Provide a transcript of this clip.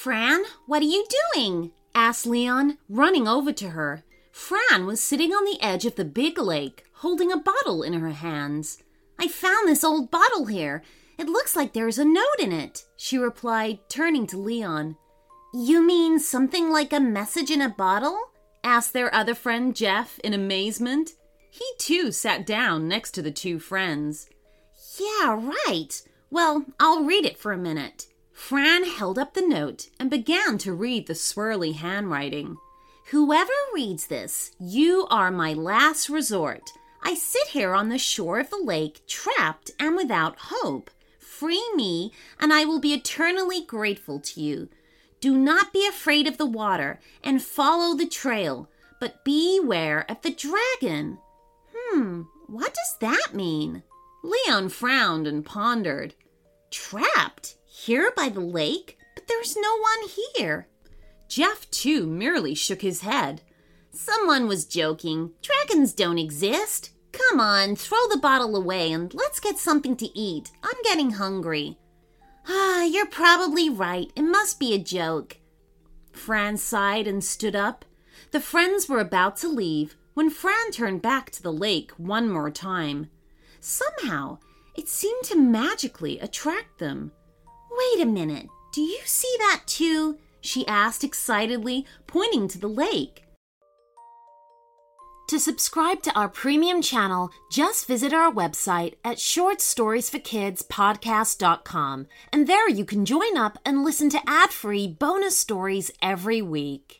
Fran. What are you doing? asked Leon, running over to her. Fran was sitting on the edge of the big lake, holding a bottle in her hands. I found this old bottle here. It looks like there's a note in it, she replied, turning to Leon. You mean something like a message in a bottle? asked their other friend Jeff in amazement. He too sat down next to the two friends. Yeah, right. Well, I'll read it for a minute. Fran held up the note and began to read the swirly handwriting. Whoever reads this, you are my last resort. I sit here on the shore of the lake, trapped and without hope. Free me, and I will be eternally grateful to you. Do not be afraid of the water and follow the trail, but beware of the dragon. Hmm, what does that mean? Leon frowned and pondered. Trapped? Here by the lake? But there's no one here. Jeff, too, merely shook his head. Someone was joking. Dragons don't exist. Come on, throw the bottle away and let's get something to eat. I'm getting hungry. Ah, you're probably right. It must be a joke. Fran sighed and stood up. The friends were about to leave when Fran turned back to the lake one more time. Somehow, it seemed to magically attract them. Wait a minute. Do you see that too? she asked excitedly, pointing to the lake. To subscribe to our premium channel, just visit our website at shortstoriesforkidspodcast.com, and there you can join up and listen to ad-free bonus stories every week.